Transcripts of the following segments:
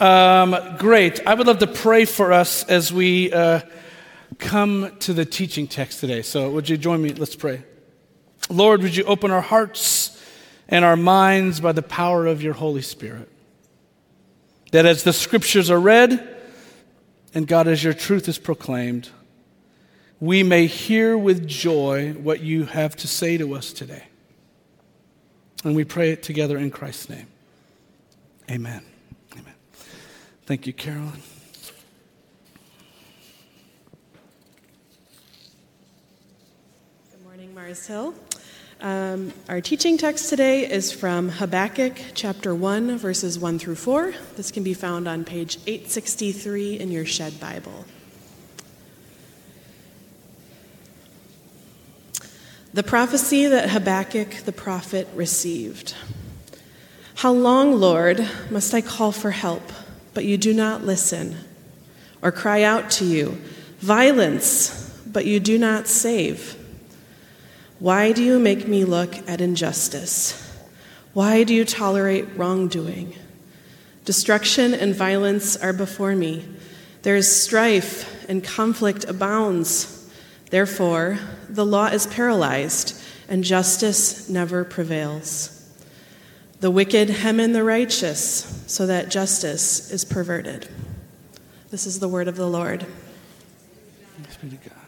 Um, great. I would love to pray for us as we uh, come to the teaching text today. So, would you join me? Let's pray. Lord, would you open our hearts and our minds by the power of your Holy Spirit? That as the scriptures are read, and God, as your truth is proclaimed, we may hear with joy what you have to say to us today. And we pray it together in Christ's name. Amen. Thank you, Carolyn. Good morning, Mars Hill. Um, our teaching text today is from Habakkuk chapter 1, verses 1 through 4. This can be found on page 863 in your Shed Bible. The prophecy that Habakkuk the prophet received. How long, Lord, must I call for help, but you do not listen? Or cry out to you, violence, but you do not save? Why do you make me look at injustice? Why do you tolerate wrongdoing? Destruction and violence are before me. There is strife and conflict abounds. Therefore, the law is paralyzed, and justice never prevails. The wicked hem in the righteous, so that justice is perverted. This is the word of the Lord. Thanks be to God.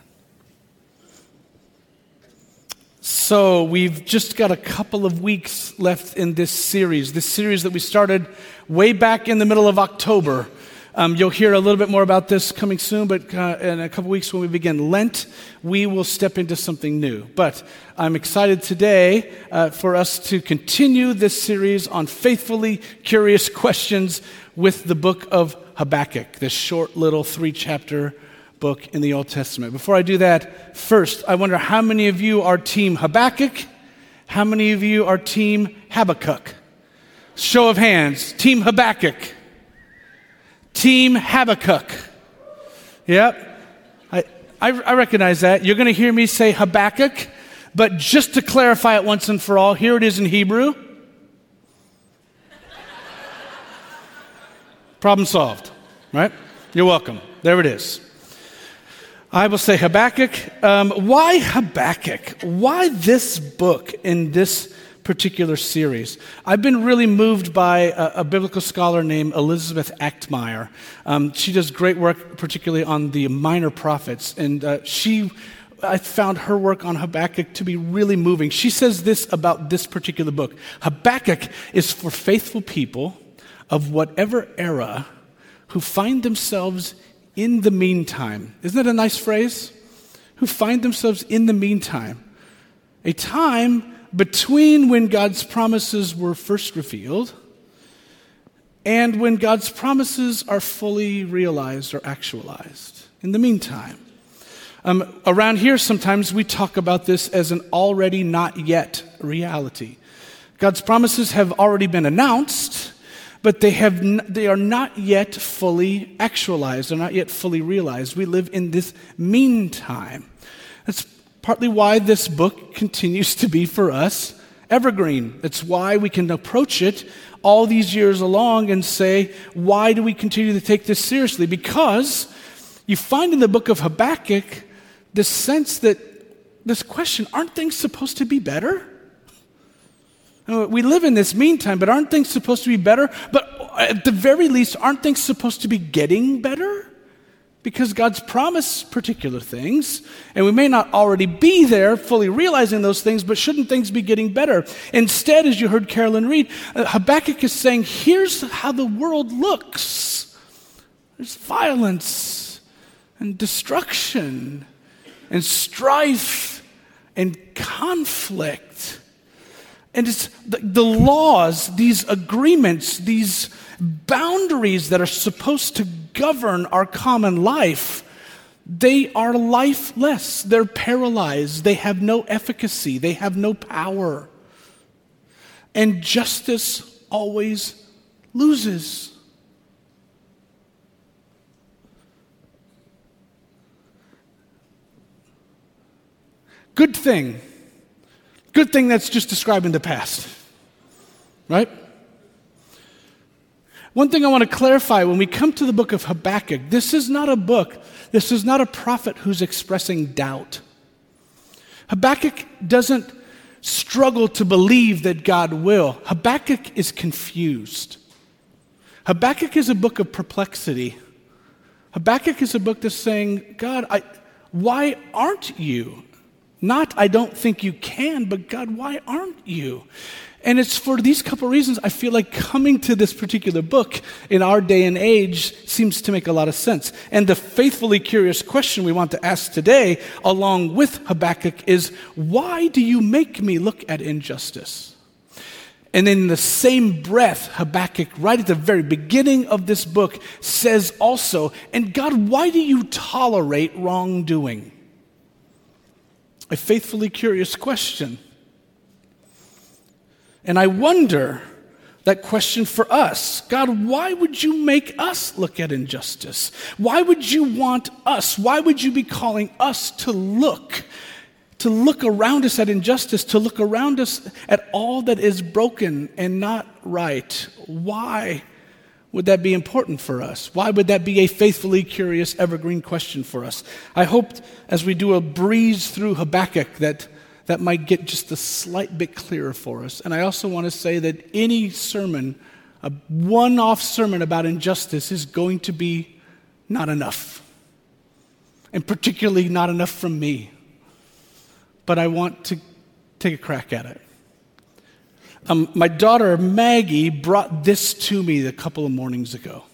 So, we've just got a couple of weeks left in this series, this series that we started way back in the middle of October. Um, you'll hear a little bit more about this coming soon, but uh, in a couple weeks when we begin Lent, we will step into something new. But I'm excited today uh, for us to continue this series on faithfully curious questions with the book of Habakkuk, this short little three chapter book in the Old Testament. Before I do that, first, I wonder how many of you are Team Habakkuk? How many of you are Team Habakkuk? Show of hands. Team Habakkuk. Team Habakkuk. Yep. I, I, I recognize that. You're going to hear me say Habakkuk, but just to clarify it once and for all, here it is in Hebrew. Problem solved, right? You're welcome. There it is. I will say Habakkuk. Um, why Habakkuk? Why this book in this particular series. I've been really moved by a, a biblical scholar named Elizabeth Achtemeier. Um, she does great work, particularly on the minor prophets, and uh, she. I found her work on Habakkuk to be really moving. She says this about this particular book Habakkuk is for faithful people of whatever era who find themselves in the meantime. Isn't that a nice phrase? Who find themselves in the meantime. A time between when God's promises were first revealed and when God's promises are fully realized or actualized. In the meantime, um, around here, sometimes we talk about this as an already not yet reality. God's promises have already been announced, but they, have n- they are not yet fully actualized, they're not yet fully realized. We live in this meantime. That's partly why this book continues to be for us evergreen. It's why we can approach it all these years along and say, why do we continue to take this seriously? Because you find in the book of Habakkuk this sense that this question aren't things supposed to be better? We live in this meantime, but aren't things supposed to be better? But at the very least, aren't things supposed to be getting better? Because God's promised particular things, and we may not already be there fully realizing those things, but shouldn't things be getting better? Instead, as you heard Carolyn read, uh, Habakkuk is saying, here's how the world looks there's violence and destruction and strife and conflict. And it's the, the laws, these agreements, these boundaries that are supposed to govern our common life, they are lifeless. They're paralyzed. They have no efficacy. They have no power. And justice always loses. Good thing. Good thing that's just describing the past. Right? One thing I want to clarify when we come to the book of Habakkuk, this is not a book, this is not a prophet who's expressing doubt. Habakkuk doesn't struggle to believe that God will. Habakkuk is confused. Habakkuk is a book of perplexity. Habakkuk is a book that's saying, God, I, why aren't you? Not, I don't think you can, but God, why aren't you? And it's for these couple reasons I feel like coming to this particular book in our day and age seems to make a lot of sense. And the faithfully curious question we want to ask today, along with Habakkuk, is why do you make me look at injustice? And in the same breath, Habakkuk, right at the very beginning of this book, says also, And God, why do you tolerate wrongdoing? A faithfully curious question. And I wonder that question for us God, why would you make us look at injustice? Why would you want us? Why would you be calling us to look? To look around us at injustice, to look around us at all that is broken and not right. Why would that be important for us? Why would that be a faithfully curious, evergreen question for us? I hope as we do a breeze through Habakkuk that that might get just a slight bit clearer for us. And I also want to say that any sermon, a one off sermon about injustice, is going to be not enough. And particularly not enough from me. But I want to take a crack at it. Um, my daughter Maggie brought this to me a couple of mornings ago.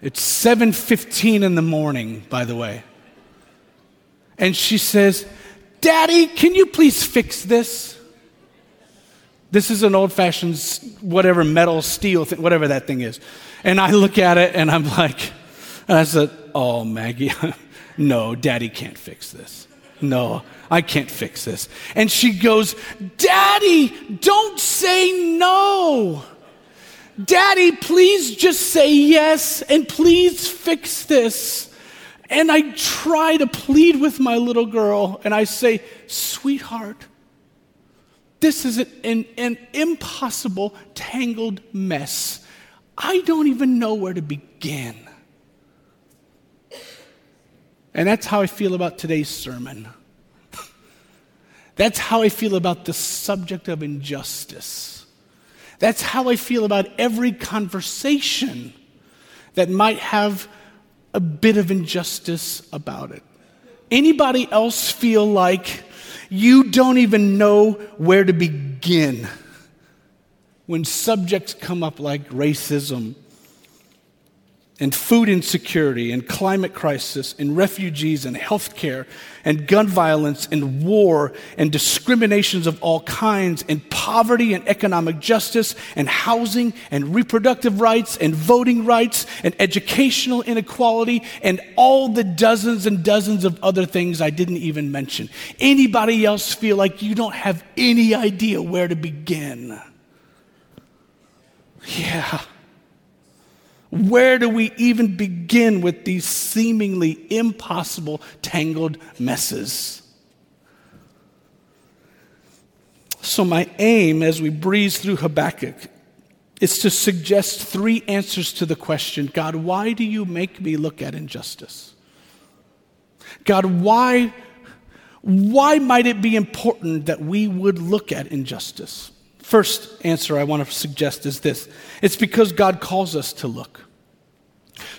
It's 7:15 in the morning, by the way. And she says, Daddy, can you please fix this? This is an old fashioned, whatever, metal, steel, thing, whatever that thing is. And I look at it and I'm like, and I said, Oh, Maggie, no, Daddy can't fix this. No, I can't fix this. And she goes, Daddy, don't say no. Daddy, please just say yes and please fix this. And I try to plead with my little girl, and I say, Sweetheart, this is an, an, impossible, tangled mess. I don't even know where to begin. And that's how I feel about today's sermon. That's how I feel about the subject of injustice. That's how I feel about every conversation that might have a bit of injustice about it. Anybody else feel like you don't even know where to begin when subjects come up like racism and food insecurity and climate crisis and refugees and healthcare and gun violence and war and discriminations of all kinds and poverty and economic justice and housing and reproductive rights and voting rights and educational inequality and all the dozens and dozens of other things I didn't even mention. Anybody else feel like you don't have any idea where to begin? Yeah. Where do we even begin with these seemingly impossible tangled messes? So, my aim as we breeze through Habakkuk is to suggest three answers to the question God, why do you make me look at injustice? God, why, why might it be important that we would look at injustice? First answer I want to suggest is this it's because God calls us to look.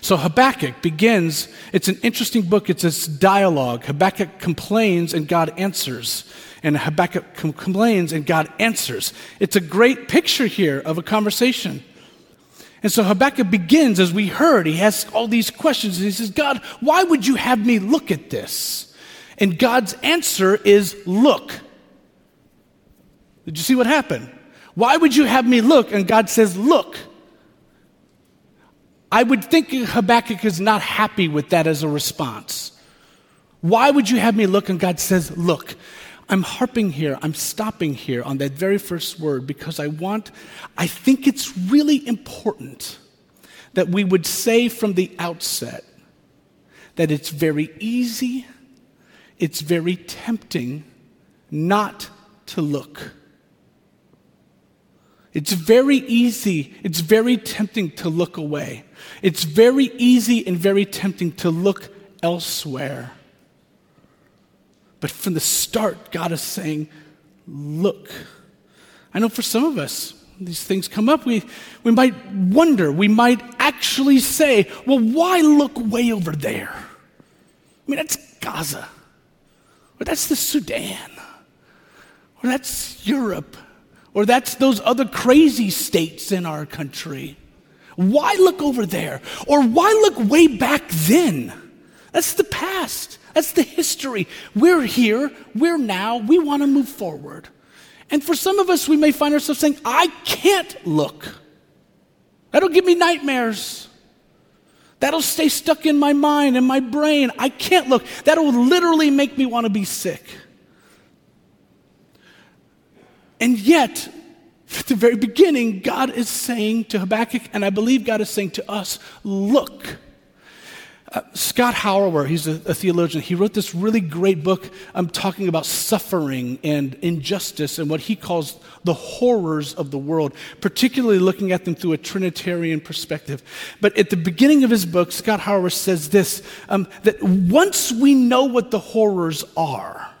So Habakkuk begins, it's an interesting book, it's this dialogue. Habakkuk complains and God answers. And Habakkuk com- complains and God answers. It's a great picture here of a conversation. And so Habakkuk begins, as we heard, he has all these questions. And he says, God, why would you have me look at this? And God's answer is, look. Did you see what happened? Why would you have me look? And God says, Look. I would think Habakkuk is not happy with that as a response. Why would you have me look? And God says, Look. I'm harping here, I'm stopping here on that very first word because I want, I think it's really important that we would say from the outset that it's very easy, it's very tempting not to look. It's very easy, it's very tempting to look away. It's very easy and very tempting to look elsewhere. But from the start, God is saying, Look. I know for some of us, these things come up, we, we might wonder, we might actually say, Well, why look way over there? I mean, that's Gaza, or that's the Sudan, or that's Europe, or that's those other crazy states in our country. Why look over there? Or why look way back then? That's the past. That's the history. We're here, we're now, we want to move forward. And for some of us, we may find ourselves saying, I can't look. That'll give me nightmares. That'll stay stuck in my mind and my brain. I can't look. That'll literally make me want to be sick. And yet, at the very beginning, God is saying to Habakkuk, and I believe God is saying to us, look. Uh, Scott Hauer, he's a, a, theologian, he wrote this really great book um, talking about suffering and injustice and what he calls the horrors of the world, particularly looking at them through a Trinitarian perspective. But at the beginning of his book, Scott Hauer says this um, that once we know what the horrors are,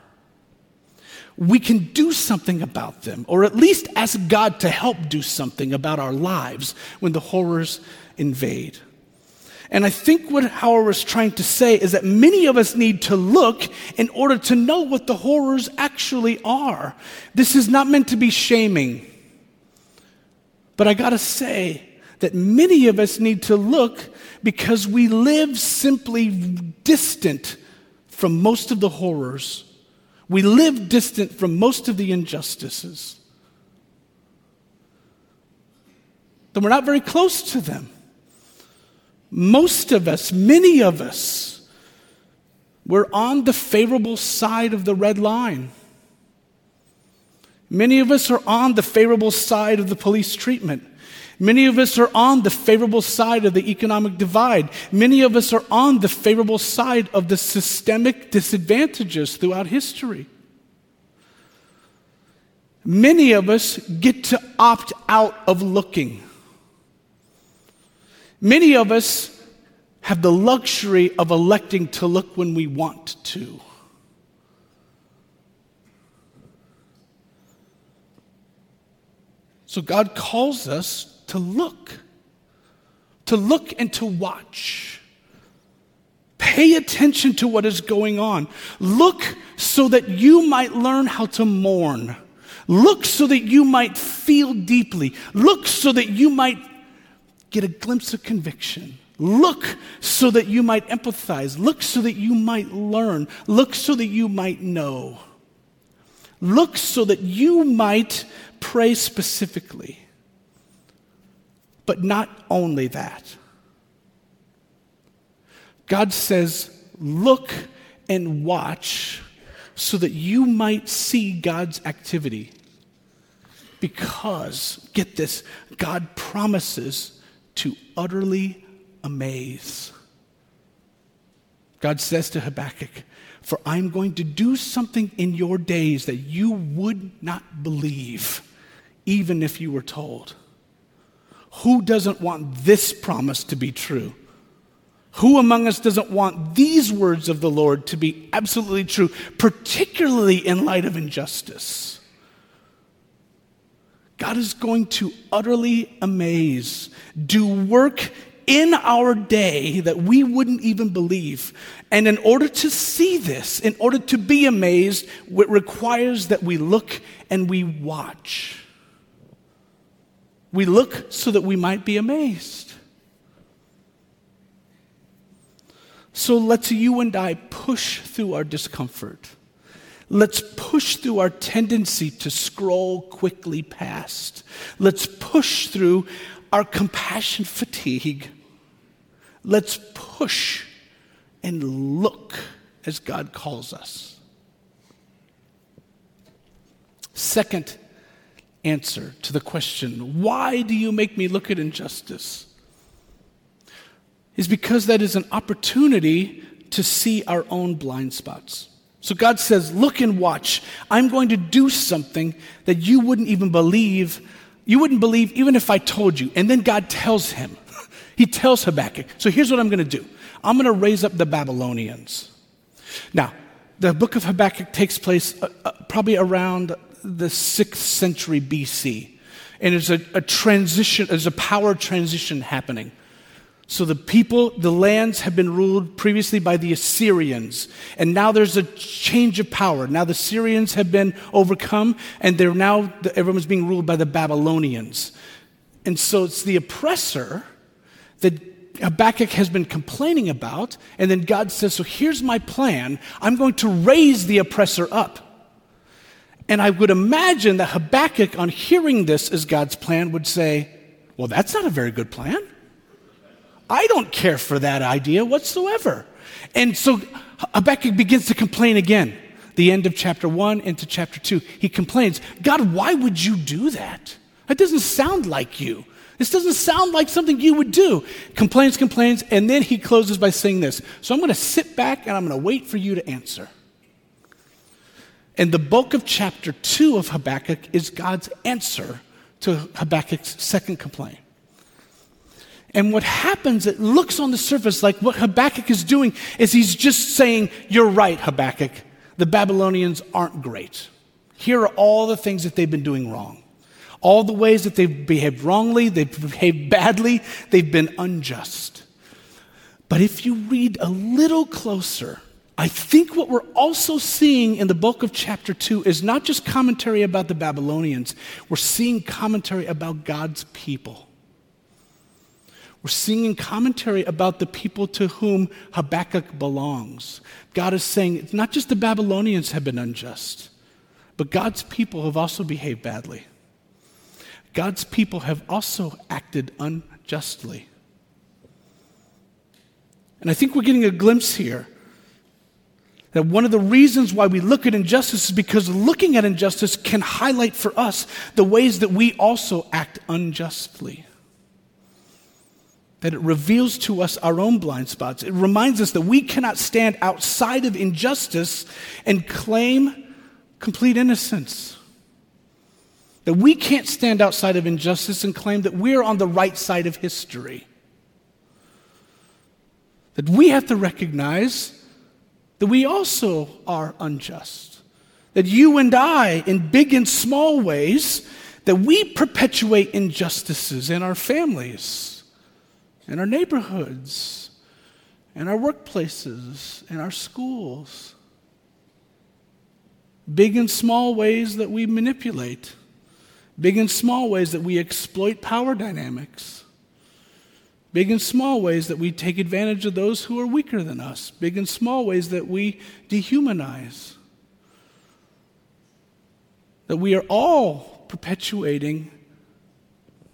we can do something about them, or at least ask God to help do something about our lives when the horrors invade. And I think what Hauer is trying to say is that many of us need to look in order to know what the horrors actually are. This is not meant to be shaming. But I gotta say that many of us need to look because we live simply distant from most of the horrors we live distant from most of the injustices. Then we're not very close to them. Most of us, many of us, we're on the favorable side of the red line. Many of us are on the favorable side of the police treatment. Many of us are on the favorable side of the economic divide. Many of us are on the favorable side of the systemic disadvantages throughout history. Many of us get to opt out of looking. Many of us have the luxury of electing to look when we want to. So God calls us to look, to look and to watch. Pay attention to what is going on. Look so that you might learn how to mourn. Look so that you might feel deeply. Look so that you might get a glimpse of conviction. Look so that you might empathize. Look so that you might learn. Look so that you might know. Look so that you might pray specifically. But not only that. God says, look and watch so that you might see God's activity. Because, get this, God promises to utterly amaze. God says to Habakkuk, For I'm going to do something in your days that you would not believe, even if you were told. Who doesn't want this promise to be true? Who among us doesn't want these words of the Lord to be absolutely true, particularly in light of injustice? God is going to utterly amaze, do work in our day that we wouldn't even believe. And in order to see this, in order to be amazed, it requires that we look and we watch. We look so that we might be amazed. So let's you and I push through our discomfort. Let's push through our tendency to scroll quickly past. Let's push through our compassion fatigue. Let's push and look as God calls us. Second, answer to the question, why do you make me look at injustice? Is because that is an opportunity to see our own blind spots. So God says, Look and watch. I'm going to do something that you wouldn't even believe You wouldn't believe even if I told you. And then God tells him, He tells Habakkuk, so here's what I'm going to do I'm going to raise up the Babylonians. Now, the book of Habakkuk takes place uh, uh, probably around the 6th century BC. And it's a, a transition, there's a power transition happening. So the people, the lands have been ruled previously by the Assyrians, and now there's a change of power. Now the Assyrians have been overcome, and they're now everyone's being ruled by the Babylonians. And so it's the oppressor that Habakkuk has been complaining about, and then God says, So here's my plan. I'm going to raise the oppressor up. And I would imagine that Habakkuk, on hearing this as God's plan, would say, Well, that's not a very good plan. I don't care for that idea whatsoever. And so Habakkuk begins to complain again. The end of chapter one into chapter two. He complains, God, why would you do that? That doesn't sound like you. This doesn't sound like something you would do. Complains, complains, and then he closes by saying this. So I'm going to sit back and I'm going to wait for you to answer. And the bulk of chapter two of Habakkuk is God's answer to Habakkuk's second complaint. And what happens, it looks on the surface like what Habakkuk is doing is he's just saying, You're right, Habakkuk. The Babylonians aren't great. Here are all the things that they've been doing wrong. All the ways that they've behaved wrongly, they've behaved badly, they've been unjust. But if you read a little closer, I think what we're also seeing in the bulk of chapter 2 is not just commentary about the Babylonians, we're seeing commentary about God's people. We're seeing commentary about the people to whom Habakkuk belongs. God is saying it's not just the Babylonians have been unjust, but God's people have also behaved badly. God's people have also acted unjustly. And I think we're getting a glimpse here that one of the reasons why we look at injustice is because looking at injustice can highlight for us the ways that we also act unjustly that it reveals to us our own blind spots. It reminds us that we cannot stand outside of injustice and claim complete innocence. That we can't stand outside of injustice and claim that we're on the right side of history. That we have to recognize that we also are unjust. That you and I, in big and small ways, that we perpetuate injustices in our families in our neighborhoods, in our workplaces, in our schools. Big and small ways that we manipulate, big and small ways that we exploit power dynamics, big and small ways that we take advantage of those who are weaker than us, big and small ways that we dehumanize. That we are all perpetuating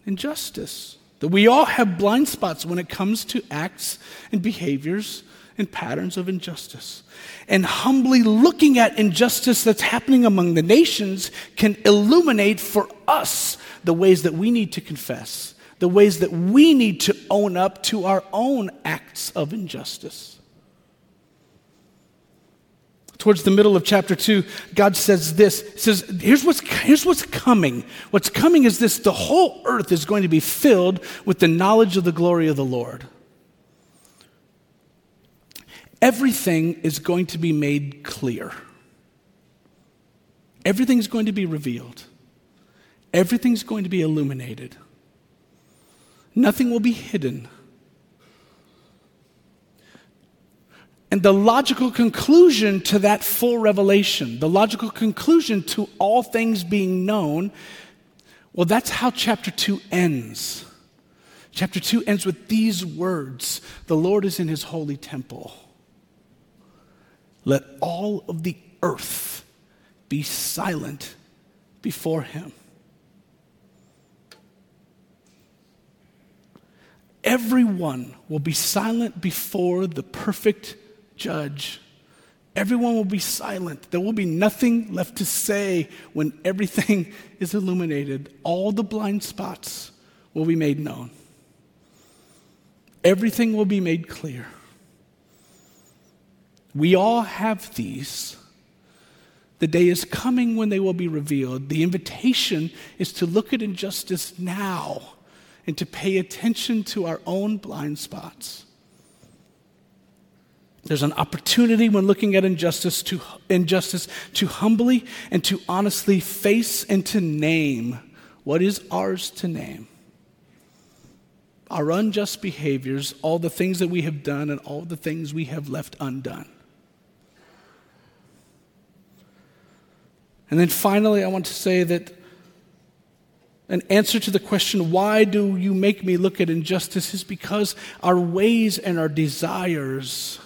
injustice. That we all have blind spots when it comes to acts and behaviors and patterns of injustice. And humbly looking at injustice that's happening among the nations can illuminate for us the ways that we need to confess, the ways that we need to own up to our own acts of injustice. Towards the middle of chapter 2, God says this. He says, here's what's, here's what's coming. What's coming is this the whole earth is going to be filled with the knowledge of the glory of the Lord. Everything is going to be made clear. Everything's going to be revealed. Everything's going to be illuminated. Nothing will be hidden. And the logical conclusion to that full revelation, the logical conclusion to all things being known, well, that's how chapter 2 ends. Chapter 2 ends with these words The Lord is in his holy temple. Let all of the earth be silent before him. Everyone will be silent before the perfect judge. Everyone will be silent. There will be nothing left to say when everything is illuminated. All the blind spots will be made known. Everything will be made clear. We all have these, The day is coming when they will be revealed. The invitation is to look at injustice now and to pay attention to our own blind spots. There's an opportunity when looking at injustice to, injustice to humbly and to honestly face and to name what is ours to name. Our unjust behaviors, all the things that we have done, and all the things we have left undone. And then finally, I want to say that an answer to the question, why do you make me look at injustice, is because our ways and our desires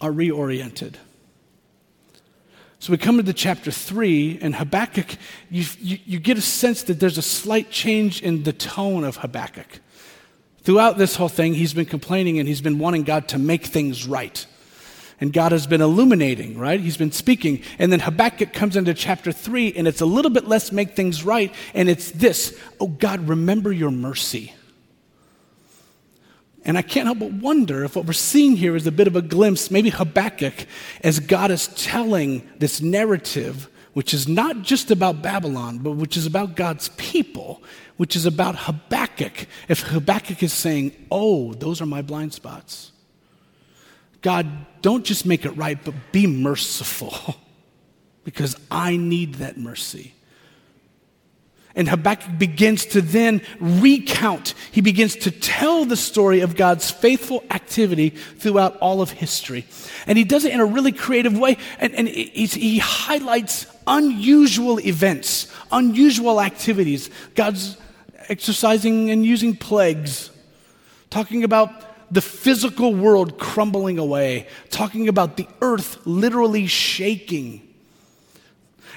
are reoriented. So we come into chapter 3, and Habakkuk, you, you, you, get a sense that there's a slight change in the tone of Habakkuk. Throughout this whole thing, he's been complaining and he's been wanting God to make things right. And God has been illuminating, right? He's been speaking. And then Habakkuk comes into chapter 3, and it's a little bit less make things right, and it's this Oh, God, remember your mercy. And I can't help but wonder if what we're seeing here is a bit of a glimpse, maybe Habakkuk, as God is telling this narrative, which is not just about Babylon, but which is about God's people, which is about Habakkuk. If Habakkuk is saying, Oh, those are my blind spots. God, don't just make it right, but be merciful because I need that mercy. And Habakkuk begins to then recount, he begins to tell the story of God's faithful activity throughout all of history. And he does it in a really creative way. And, and he highlights unusual events, unusual activities. God's exercising and using plagues, talking about the physical world crumbling away, talking about the earth literally shaking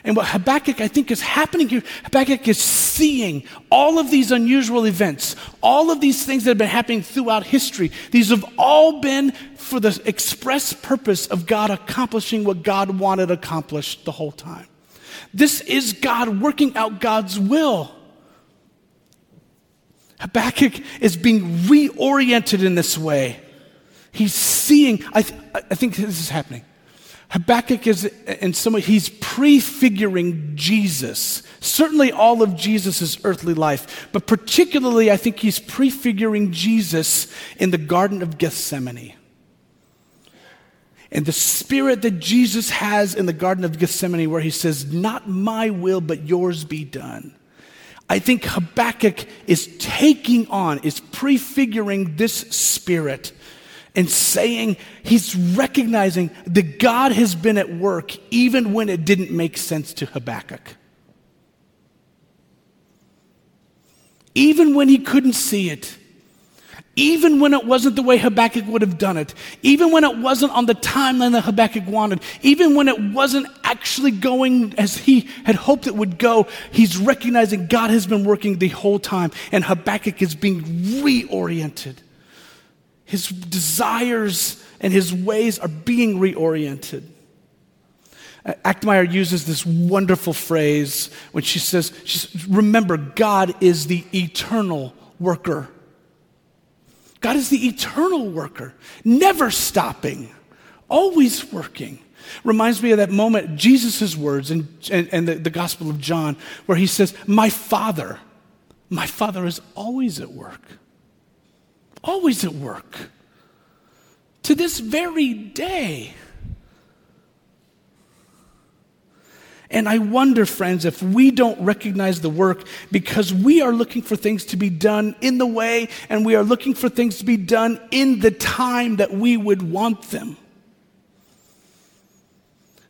and what Habakkuk, I think, is happening here, Habakkuk is seeing all of these unusual events, all of these things that have been happening throughout history. These have all been for the express purpose of God accomplishing what God wanted accomplished the whole time. This is God working out God's will. Habakkuk is being reoriented in this way. He's seeing, I, th- I think this is happening. Habakkuk is, in some way, he's prefiguring Jesus. Certainly all of Jesus' earthly life, but particularly, I think he's prefiguring Jesus in the Garden of Gethsemane. And the spirit that Jesus has in the Garden of Gethsemane, where he says, Not my will, but yours be done. I think Habakkuk is taking on, is prefiguring this spirit and saying he's recognizing that God has been at work even when it didn't make sense to Habakkuk. Even when he couldn't see it, even when it wasn't the way Habakkuk would have done it, even when it wasn't on the timeline that Habakkuk wanted, even when it wasn't actually going as he had hoped it would go, he's recognizing God has been working the whole time and Habakkuk is being reoriented. His desires and his ways are being reoriented. Uh, uses this wonderful phrase when she says, she says, Remember, God is the eternal worker. God is the eternal worker, never stopping, always working. Reminds me of that moment, Jesus' words in the, the Gospel of John, where he says, My Father, my Father is always at work always at work to this very day. And I wonder, friends, if we don't recognize the work because we are looking for things to be done in the way and we are looking for things to be done in the time that we would want them.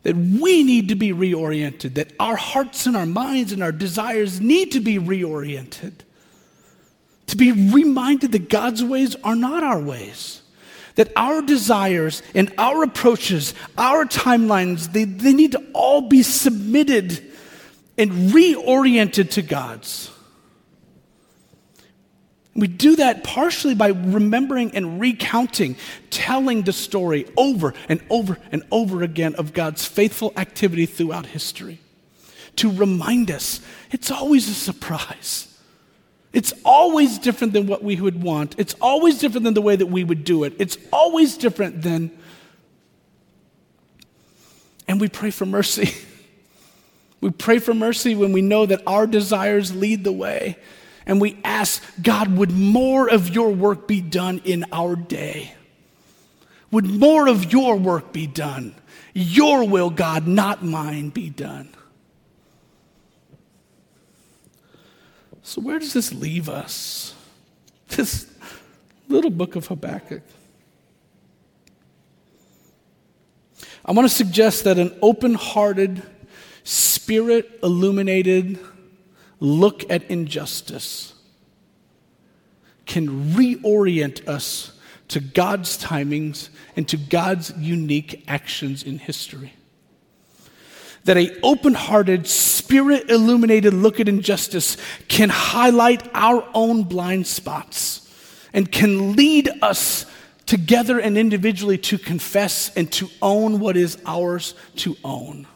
That we need to be reoriented, that our hearts and our minds and our desires need to be reoriented to be reminded that God's ways are not our ways. That our desires and our approaches, our timelines, they, they need to all be submitted and reoriented to God's. We do that partially by remembering and recounting, telling the story over and over and over again of God's faithful activity throughout history. To remind us, it's always a surprise. It's always different than what we would want. It's always different than the way that we would do it. It's always different than. And we pray for mercy. we pray for mercy when we know that our desires lead the way. And we ask, God, would more of your work be done in our day? Would more of your work be done? Your will, God, not mine, be done. So, where does this leave us? This little book of Habakkuk. I want to suggest that an open hearted, spirit illuminated look at injustice can reorient us to God's timings and to God's unique actions in history. That a open-hearted, spirit-illuminated look at injustice can highlight our own blind spots and can lead us together and individually to confess and to own what is ours to own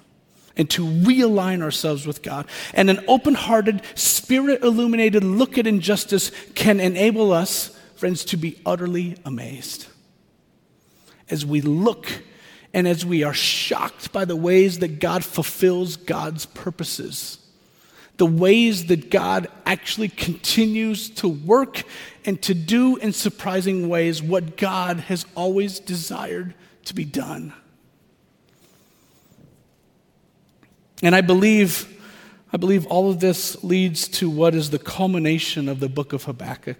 and to realign ourselves with God. And an open hearted, spirit illuminated look at injustice can enable us, friends, to be utterly amazed. As we look and as we are shocked by the ways that God fulfills God's purposes the ways that God actually continues to work and to do in surprising ways what God has always desired to be done. And I believe, I believe all of this leads to what is the culmination of the book of Habakkuk.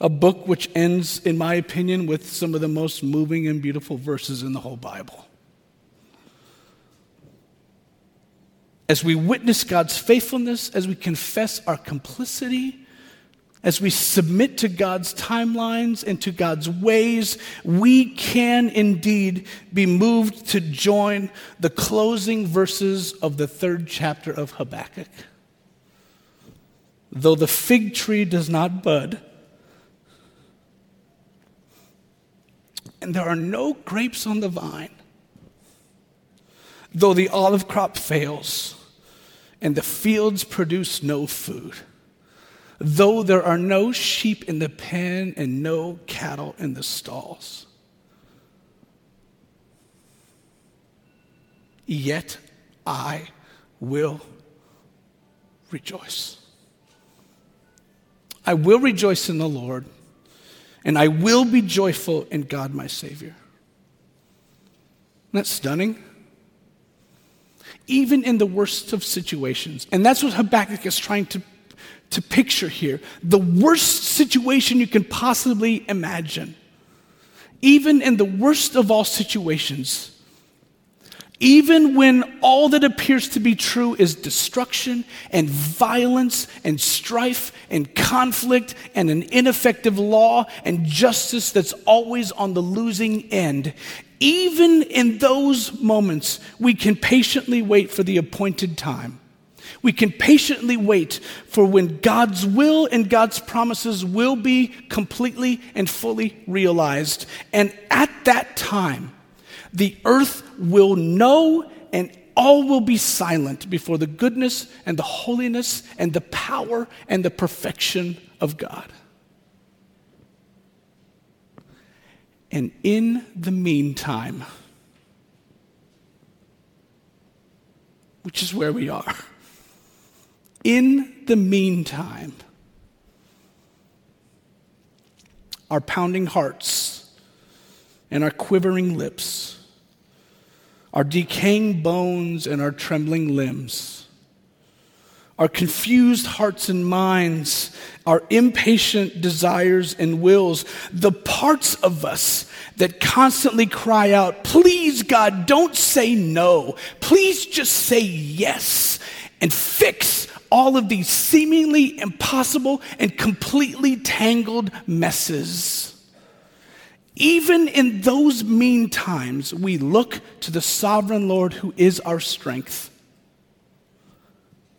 A book which ends, in my opinion, with some of the most moving and beautiful verses in the whole Bible. as we witness God's faithfulness, as we confess our complicity, as we submit to God's timelines and to God's ways, we can indeed be moved to join the closing verses of the third chapter of Habakkuk. Though the fig tree does not bud, and there are no grapes on the vine, though the olive crop fails, and the fields produce no food. Though there are no sheep in the pen and no cattle in the stalls. Yet I will rejoice. I will rejoice in the Lord, and I will be joyful in God my Savior. Isn't that stunning? even in the worst of situations. And that's what Habakkuk is trying to, to picture here the worst situation you can possibly imagine. Even in the worst of all situations, even when all that appears to be true is destruction and violence and strife and conflict and an ineffective law and justice that's always on the losing end, even in those moments, we can patiently wait for the appointed time. We can patiently wait for when God's will and God's promises will be completely and fully realized. And at that time, the earth will know and all will be silent before the goodness and the holiness and the power and the perfection of God. And in the meantime, which is where we are, in the meantime, our pounding hearts and our quivering lips, our decaying bones and our trembling limbs, our confused hearts and minds, our impatient desires and wills, the parts of us that constantly cry out, Please, God, don't say no. Please just say yes and fix all of these seemingly impossible and completely tangled messes. Even in those mean times, we look to the sovereign Lord who is our strength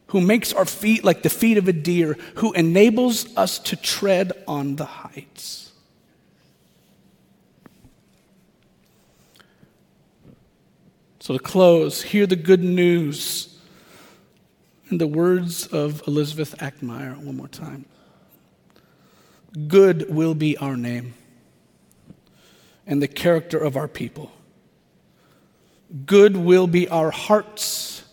who makes our feet like the feet of a deer, who enables us to tread on the heights. So, to close, hear the good news in the words of Elizabeth Achtemeier one more time. Good will be our name and the character of our people. Good will be our hearts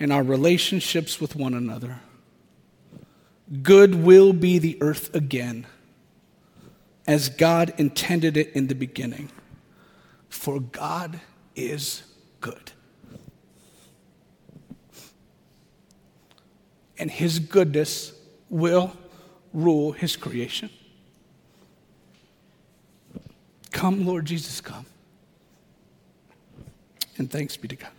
and our relationships with one another. Good will be the earth again, as God intended it in the beginning. For God is good. And his goodness will rule his creation. Come, Lord Jesus, come. And thanks be to God.